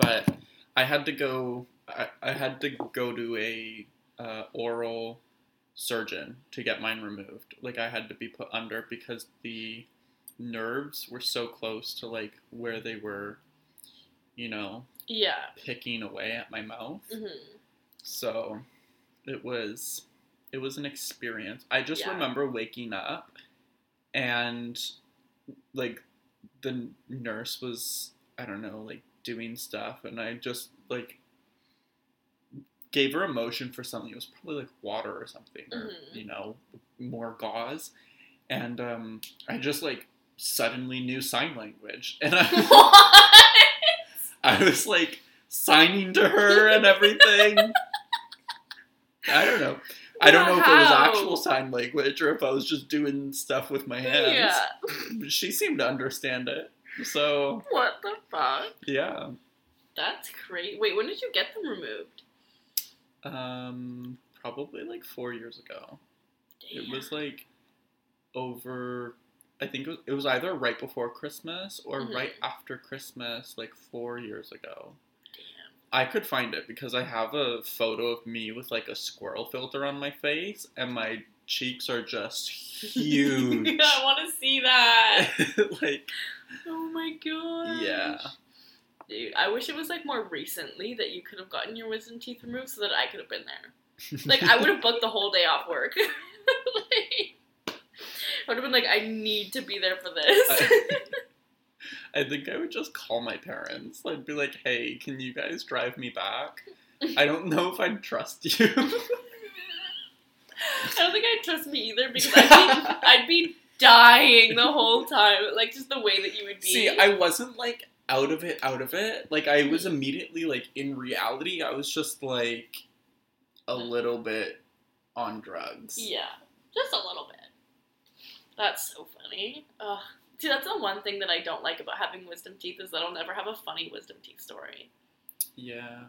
but I had to go. I, I had to go to a uh, oral surgeon to get mine removed. Like I had to be put under because the nerves were so close to like where they were, you know, Yeah. picking away at my mouth. hmm So it was it was an experience. I just Yeah. remember waking up and like the nurse was I don't know, like doing stuff and I just like gave her a motion for something. It was probably like water or something or Mhm. you know, more gauze. And um I just like suddenly knew sign language and I? I was like signing to her and everything. I don't know. I don't know if it was actual sign language or if I was just doing stuff with my hands. Yeah. She seemed to understand it. So, What the fuck? yeah. That's crazy. Wait, when did you get them removed? Um probably like 4 years ago. It was like over I think it was, it was either right before Christmas or Mhm. right after Christmas like 4 years ago. Damn. I could find it because I have a photo of me with like a squirrel filter on my face and my cheeks are just huge. I want to see that. like Oh my god. Yeah. Dude, I wish it was like more recently that you could have gotten your wisdom teeth removed so that I could have been there. Like I would have booked the whole day off work. like, I would have been like, I need to be there for this. I, I think I would just call my parents. I'd be like, "Hey, can you guys drive me back?" I don't know if I'd trust you. I don't think I'd trust me either because I'd be, I'd be dying the whole time. Like just the way that you would be. See, I wasn't like out of it, out of it. Like I was immediately like in reality, I was just like a little bit on drugs. Yeah, just a little bit. That's so funny. Ugh. See, that's the one thing that I don't like about having wisdom teeth is that I'll never have a funny wisdom teeth story. Yeah.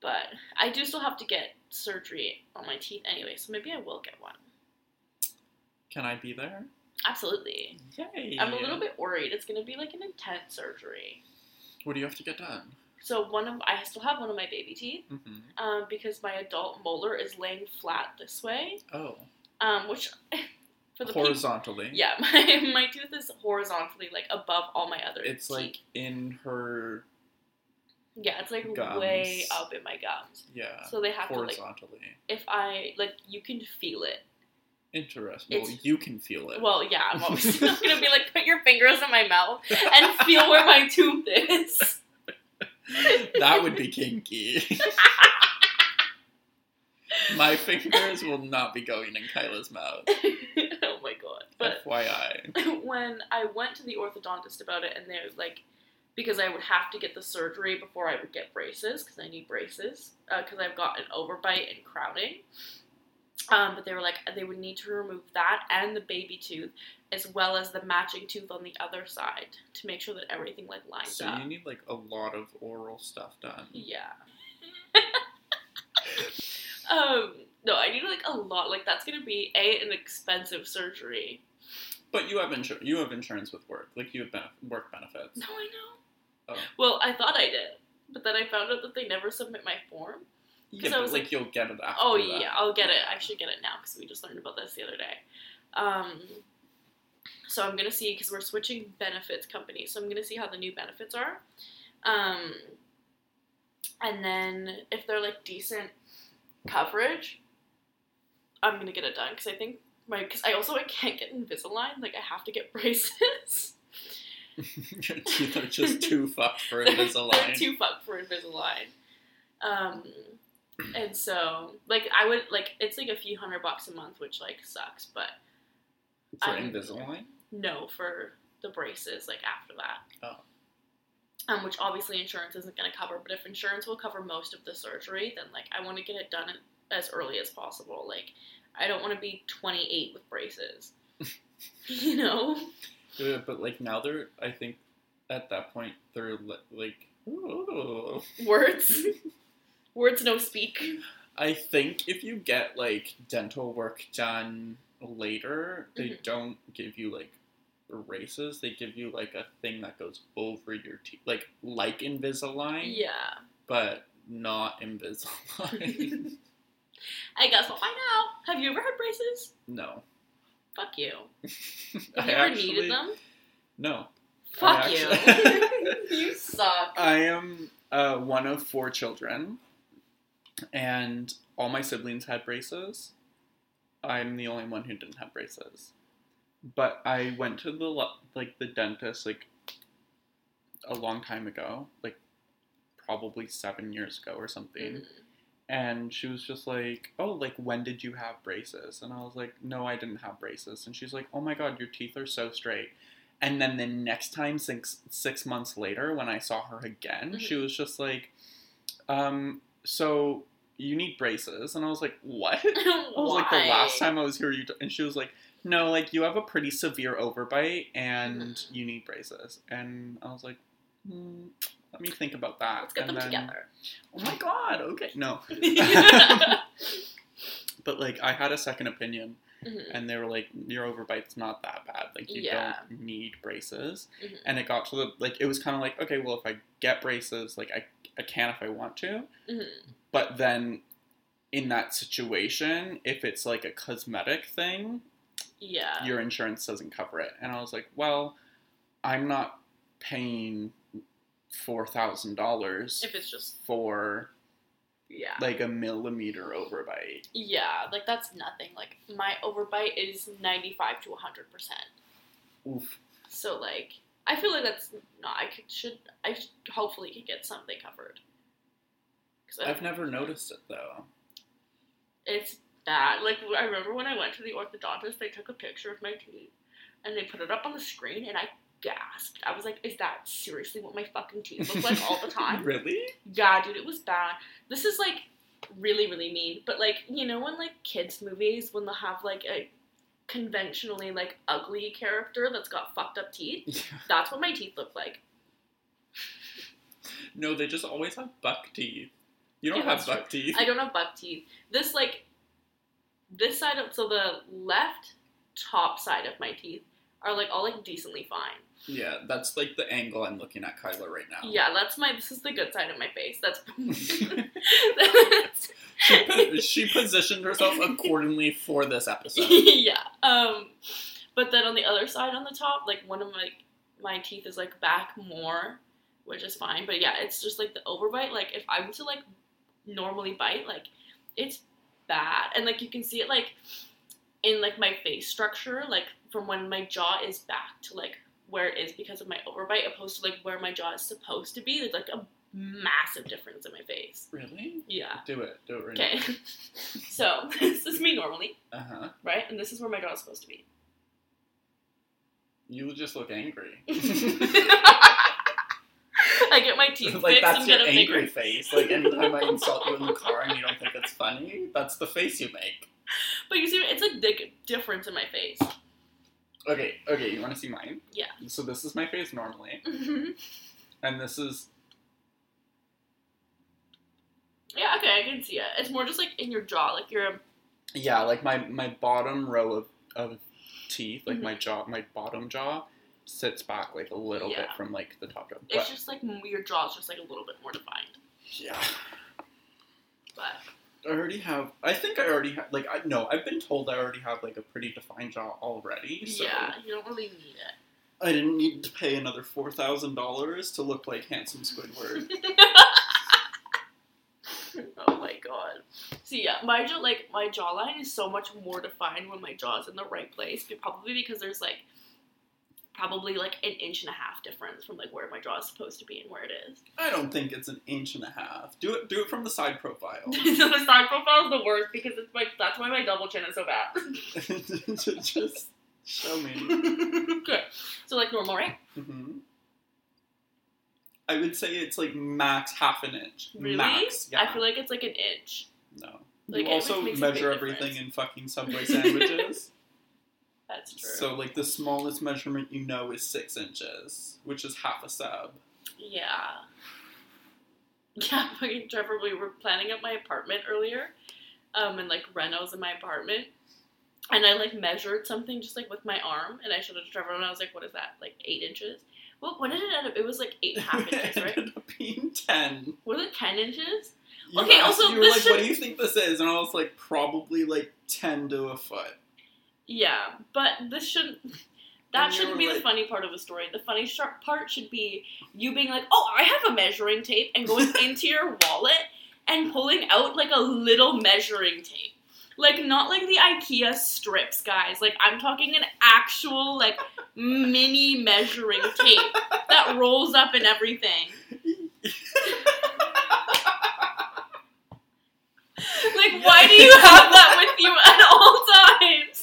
But I do still have to get surgery on my teeth anyway, so maybe I will get one. Can I be there? Absolutely. Yay. I'm a little bit worried. It's going to be like an intense surgery. What do you have to get done? So one of I still have one of my baby teeth hmm um, because my adult molar is laying flat this way, Oh, um, which for the people, horizontally. yeah, my, my tooth is horizontally like above all my other. It's teeth. like in her. yeah, it's like gums. way up in my gums. Yeah. So they have to like horizontally. if I like you can feel it. Interesting. Well, you can feel it. Well, yeah, I'm not gonna be like put your fingers in my mouth and feel where my tooth is. that would be kinky. My fingers will not be going in Kyla's mouth. God! But FYI. when I went to the orthodontist about it, and they was like, because I would have to get the surgery before I would get braces, because I need braces, because I've got an overbite and crowding. Um, but they were like, they would need to remove that and the baby tooth, as well as the matching tooth on the other side, to make sure that everything like lines So up. So you need like a lot of oral stuff done. Yeah. um, no, I need like a lot. Like that's gonna be a an expensive surgery. But you have insurance. You have insurance with work. Like you have benef- work benefits. No, I know. Oh. Well, I thought I did, but then I found out that they never submit my form. Yeah, I was like, like- you'll get it after. oh that. yeah, I'll get it. I should get it now because we just learned about this the other day. Um, so I'm gonna see because we're switching benefits companies. So I'm gonna see how the new benefits are. Um, and then if they're like decent coverage, I'm gonna get it done because I think my because I also I can't get Invisalign. Like I have to get braces. Your teeth are just too fucked for They're Invisalign. too fucked for Invisalign. Um, and so like I would like it's like a few hundred bucks a month, which like sucks, but for I'm- Invisalign. no for the braces like after that. Oh. Um, which obviously insurance isn't going to cover, but if insurance will cover most of the surgery, then like I want to get it done as early as possible. Like I don't want to be 28 with braces. you know? Yeah, but like now they're. I think at that point they're li- like. ooh. Words. Words no speak. I think if you get like dental work done later, they Mhm. don't give you like braces. They give you like a thing that goes over your teeth, like like Invisalign, Yeah. but not Invisalign. I guess we'll find out. Have you ever had braces? no. Fuck you. Have you ever actually- needed them? No. Fuck I you. actually- you suck. I am uh, one of four children, and all my siblings had braces. I'm the only one who didn't have braces. But I went to the like the dentist like a long time ago, like probably seven years ago or something. Mhm. And she was just like, "Oh, like when did you have braces?" And I was like, "No, I didn't have braces." And she's like, "Oh my god, your teeth are so straight." And then the next time, six six months later, when I saw her again, she was just like, um, "So you need braces?" And I was like, "What?" I was like, "The last time I was here, you," d-" and she was like, "No, like you have a pretty severe overbite, and Mhm. you need braces." And I was like, hmm, "Let me think about that." Let's get and them then- together. Oh my god! Okay, no. But like I had a second opinion Mhm. and they were like, Your overbite's not that bad. Like you Yeah. don't need braces. Mhm. And it got to the like it was kinda like, okay, well if I get braces, like I I can if I want to. Mhm. But then in that situation, if it's like a cosmetic thing, Yeah. your insurance doesn't cover it. And I was like, Well, I'm not paying four thousand dollars If it's just for yeah. like a millimeter overbite. yeah, like that's nothing. Like my overbite is ninety five to hundred percent. Oof. So like I feel like that's not. I could should I should, hopefully could get something covered. I- I've never noticed it though. it's bad. Like I remember when I went to the orthodontist, they took a picture of my teeth and they put it up on the screen, and I gasped. I was like, "Is that seriously what my fucking teeth look like all the time?" Really? Yeah, dude, it was bad. This is like really, really mean. But like, you know, when like kids movies, when they'll have like a conventionally like ugly character that's got fucked up teeth, that's what my teeth look like. no, they just always have buck teeth. You don't Yeah, have buck teeth. I don't have buck teeth. This like this side of so the left top side of my teeth are like all like decently fine. Yeah, that's like the angle I'm looking at Kyla right now. Yeah, that's my this is the good side of my face. That's She, po- she positioned herself accordingly for this episode. yeah. Um, but then on the other side, on the top, like one of my my teeth is like back more, which is fine. But yeah, it's just like the overbite. Like if I were to like normally bite, like it's bad, and like you can see it like in like my face structure, like from when my jaw is back to like where it is because of my overbite, opposed to like where my jaw is supposed to be. There's like a massive difference in my face. Really? Yeah. Do it. Do it right Okay. so this is me normally. Uh huh. right? And this is where my jaw is supposed to be. You will just look angry. I get my teeth like fixed that's and your get a angry face. Like anytime I insult you in the car and you don't think it's funny, that's the face you make. But you see, it's a big difference in my face. Okay, okay, you want to see mine? Yeah. So this is my face normally, Mhm. and this is yeah, okay, I can see it. It's more just like in your jaw, like you're. yeah, like my my bottom row of of teeth, like Mhm. my jaw, my bottom jaw sits back like a little bit from like the top jaw. It's just like your jaw's just like a little bit more defined. yeah, But I already have. I think I already have. Like I no, I've been told I already have like a pretty defined jaw already. So yeah, you don't really need it. I didn't need to pay another four thousand dollars to look like handsome Squidward. oh my god. See, yeah, my jaw, like my jawline is so much more defined when my jaw's in the right place. Probably because there's like probably like an inch and a half difference from like where my jaw is supposed to be and where it is. I don't think it's an inch and a half. Do it. Do it from the side profile. so the side profile is the worst because it's like that's why my double chin is so bad. Just show me. okay, so like normal, right? hmm I would say it's like max half an inch. Really? Max. Yeah. I feel like it's like an inch. no. like, you also makes a big measure everything in fucking Subway sandwiches. That's true. so like the smallest measurement you know is six inches, which is half a sub. Yeah. Yeah, fucking Trevor, we were planning out my apartment earlier, um, and like Renos in my apartment, and I like measured something just like with my arm, and I showed it to Trevor, and I was like, "What is that? Like eight inches?" Well, what did it end up? It was like eight and a half inches, right? it ended up being ten. Was it ten inches? You Okay, asked- also, you were like, should- "What do you think this is?" And I was like, "Probably like ten to a foot." Yeah, but this shouldn't. That shouldn't be the funny part of the story. The funny sharp part should be you being like, "Oh, I have a measuring tape," and going into your wallet and pulling out like a little measuring tape. Like not like the IKEA strips, guys. Like I'm talking an actual like mini measuring tape that rolls up and everything. Like why do you have that with you at all times?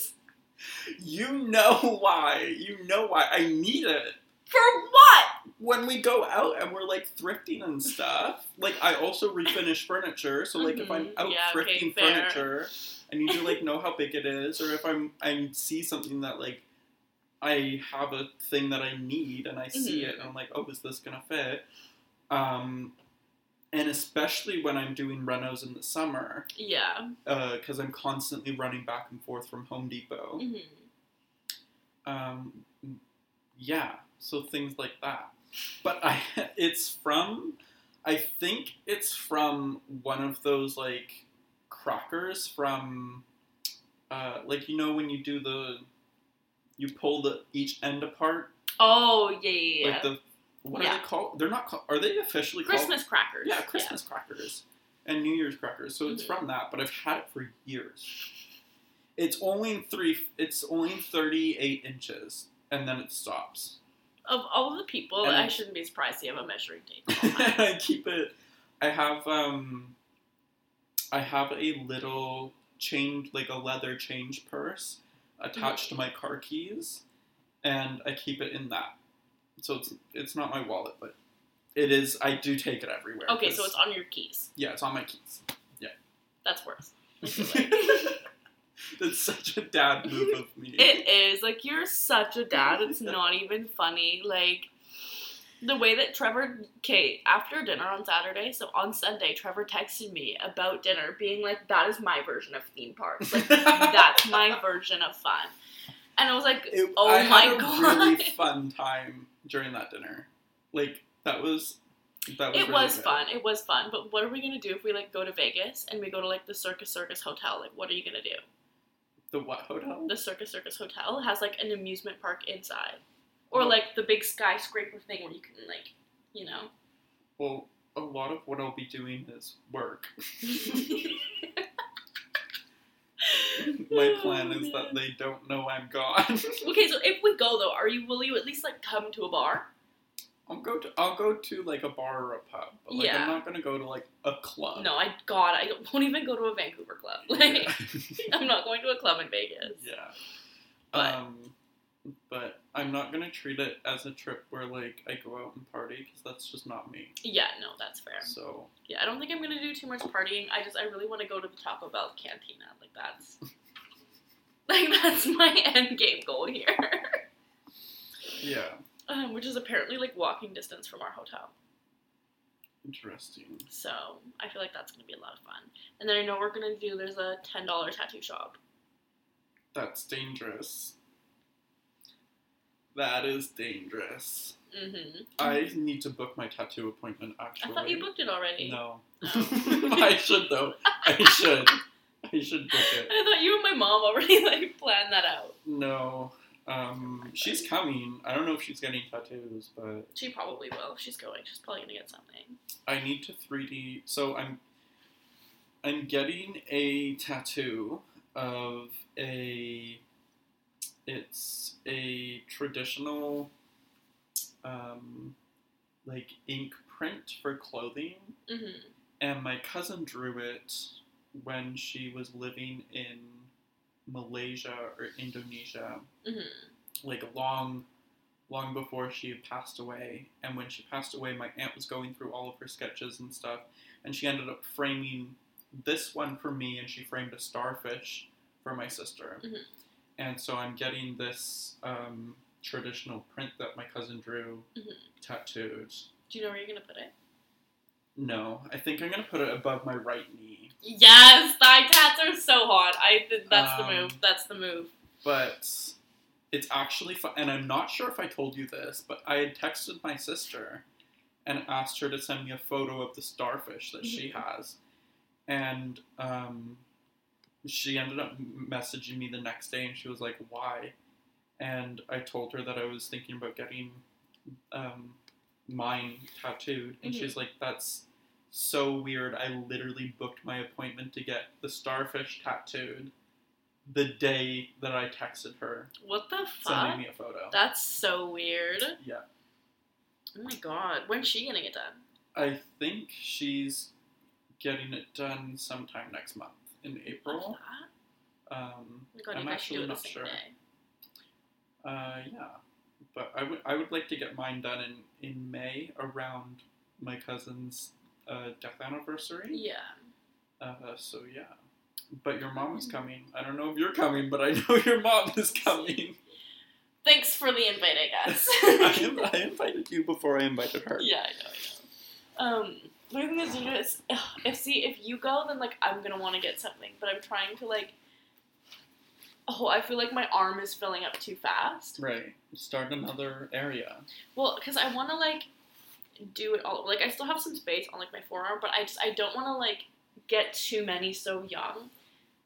You know why. You know why. I need it. For what? When we go out and we're like thrifting and stuff, like I also refinish furniture. So like if I'm Mhm. out Yeah, thrifting fair. furniture, I need to like know how big it is, or if I'm I see something that like I have a thing that I need and I see Mhm. it and I'm like, oh, is this gonna fit? Um, and especially when I'm doing renos in the summer, Yeah. because I'm constantly running back and forth from Home Depot. hmm Um, yeah, so things like that. But I, it's from, I think it's from one of those like crackers from, uh, like you know when you do the, you pull the each end apart, Oh yeah, yeah, yeah. like the, what are they called? They're not called. Are they officially Christmas crackers. Yeah, Christmas crackers and New Year's crackers. So it's Mhm. from that, but I've had it for years. It's only three. It's only thirty-eight inches, and then it stops. Of all the people, And I shouldn't be surprised you have a measuring tape. I keep it. I have um. I have a little change, like a leather change purse, attached to my car keys, and I keep it in that. So it's it's not my wallet, but it is. I do take it everywhere. okay, so it's on your keys. yeah, it's on my keys. Yeah, that's worse. That's such a dad move of me. It is like you're such a dad. It's not even funny. Like the way that Trevor, okay, after dinner on Saturday, so on Sunday, Trevor texted me about dinner, being like, "That is my version of theme parks. Like that's my version of fun." And I was like, It- "Oh I my had a god!" really fun time during that dinner. Like that was that was It really was good. fun. It was fun. But what are we gonna do if we like go to Vegas and we go to like the Circus Circus Hotel? Like, what are you gonna do? The what hotel? The Circus Circus Hotel has like an amusement park inside, or Oh. like the big skyscraper thing where you can like, you know. Well, a lot of what I'll be doing is work. My oh, plan is that they don't know I'm gone. Okay, so if we go though, are you will you at least like come to a bar? I'll go to I'll go to like a bar or a pub, but like Yeah. I'm not gonna go to like a club. No, I God, I won't even go to a Vancouver club. Like, Yeah. I'm not going to a club in Vegas. Yeah. But- um, but I'm not gonna treat it as a trip where like I go out and party because that's just not me. Yeah, no, that's fair. So Yeah, I don't think I'm gonna do too much partying. I just I really want to go to the Taco Bell cantina. Like that's like that's my end game goal here. yeah, um, which is apparently like walking distance from our hotel. interesting. So I feel like that's gonna be a lot of fun. And then I know we're gonna do there's a ten dollar tattoo shop. That's dangerous. That is dangerous. Mm-hmm. I need to book my tattoo appointment. Actually, I thought you booked it already. No, Oh. I should though. I should. I should book it. I thought you and my mom already like planned that out. No. Um, she's coming. I don't know if she's getting tattoos, but She probably will. If she's going, she's probably gonna get something. I need to 3D. So I'm I'm getting a tattoo of a it's a traditional um, like ink print for clothing Mm-hmm. and my cousin drew it when she was living in Malaysia or Indonesia Mm-hmm. like long long before she passed away and when she passed away my aunt was going through all of her sketches and stuff and she ended up framing this one for me and she framed a starfish for my sister Mhm. and so i'm getting this um, traditional print that my cousin drew Mhm. tattooed Do you know where you're gonna put it? no i think i'm going to put it above my right knee Yes, thigh tats are so hot. I th- that's the Um, move. That's the move. but it's actually fun and i'm not sure if i told you this but i had texted my sister and asked her to send me a photo of the starfish that she has and um, she ended up messaging me the next day and she was like why and i told her that i was thinking about getting um, mine tattooed and Mhm. she's like that's so weird. I literally booked my appointment to get the starfish tattooed the day that I texted her What the sending fuck? me a photo. That's so weird. Yeah. Oh my god. When's she gonna get done? I think she's getting it done sometime next month in April. that? Um, Oh god, I'm actually it not sure. day. Uh, yeah, but I would I would like to get mine done in in May around my cousin's uh, death anniversary. Yeah. Uh, so yeah, but your mom is coming. I don't know if you're coming, but I know your mom is coming. Thanks for the invite, I guess. I, I invited you before I invited her. Yeah, I know, I know. Um, the thing is, you know, if see if you go, then like I'm gonna want to get something, but I'm trying to like. Oh, I feel like my arm is filling up too fast. Right. Start another area. Well, because I want to like do it all. Like I still have some space on like my forearm, but I just I don't want to like get too many so young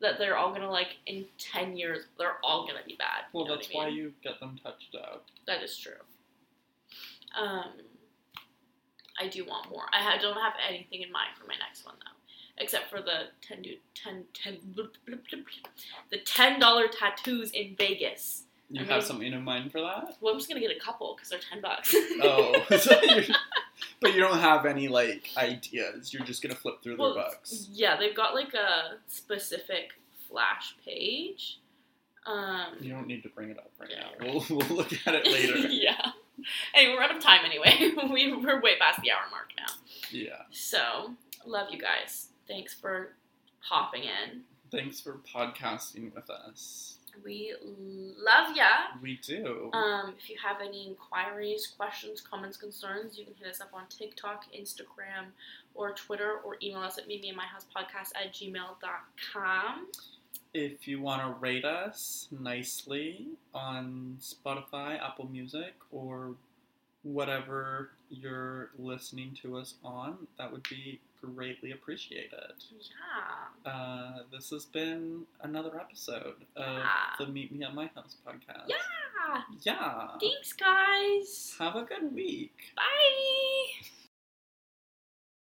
that they're all gonna like in ten years they're all gonna be bad. Well, you know that's I why you get them touched out. That is true. Um, I do want more. I don't have anything in mind for my next one though, except for the ten do ten ten blip, blip, blip, blip, the ten dollar tattoos in Vegas. You I have mean- something in mind for that? Well, I'm just gonna get a couple because they're ten bucks. Oh, so but you don't have any like ideas. You're just gonna flip through Well, their books. yeah, they've got like a specific flash page. Um, You don't need to bring it up right Yeah, now. We'll, we'll look at it later. yeah. Hey, we're out of time anyway. we, we're way past the hour mark now. yeah. So, love you guys. Thanks for popping in. Thanks for podcasting with us. We love ya. We do. Um, if you have any inquiries, questions, comments, concerns, you can hit us up on TikTok, Instagram, or Twitter, or email us at me and my house podcast at gmail.com. if you want to rate us nicely on Spotify, Apple Music, or whatever you're listening to us on, that would be greatly appreciated. Yeah. Uh, this has been another episode of Yeah. the Meet Me at My House podcast. Yeah. Yeah. Thanks, guys. Have a good week. Bye.